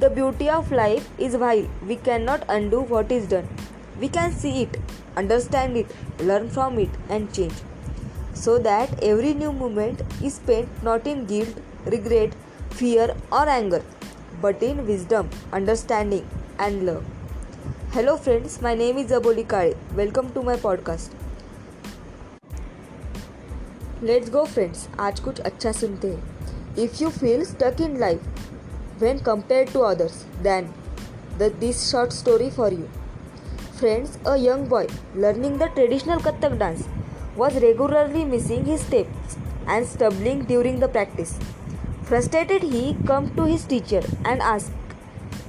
The beauty of life is while we cannot undo what is done, we can see it, understand it, learn from it, and change. So that every new moment is spent not in guilt, regret, fear, or anger, but in wisdom, understanding, and love. Hello, friends, my name is Aboli Kale. Welcome to my podcast. Let's go friends आज कुछ अच्छा सुनते हैं if you feel stuck in life when compared to others than the, this short story for you. Friends, a young boy learning the traditional Kathak dance was regularly missing his steps and stumbling during the practice. Frustrated, he came to his teacher and asked,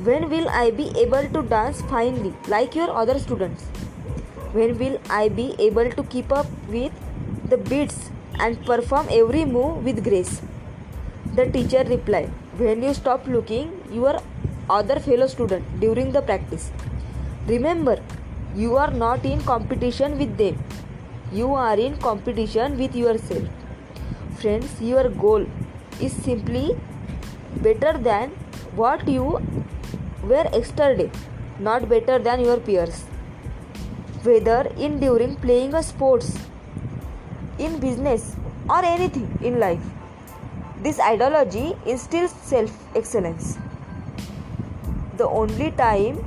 When will I be able to dance finely like your other students? When will I be able to keep up with the beats and perform every move with grace? The teacher replied, When you stop looking your other fellow student during the practice. Remember, you are not in competition with them you are in competition with yourself. Friends, your goal is simply better than what you were yesterday, not better than your peers. Whether in during playing a sports, in business, or anything in life, this ideology instills self excellence. The only time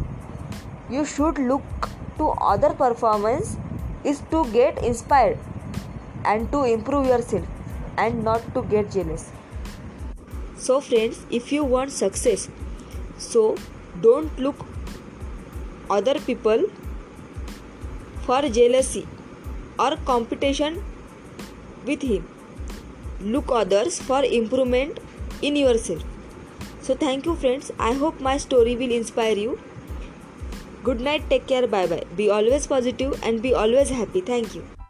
you should look to other performance is to get inspired and to improve yourself and not to get jealous. So, friends, if you want success, so don't look other people for jealousy or competition with him. Look others for improvement in yourself. So, thank you, friends. I hope my story will inspire you. Good night, take care, bye bye. Be always positive and be always happy. Thank you.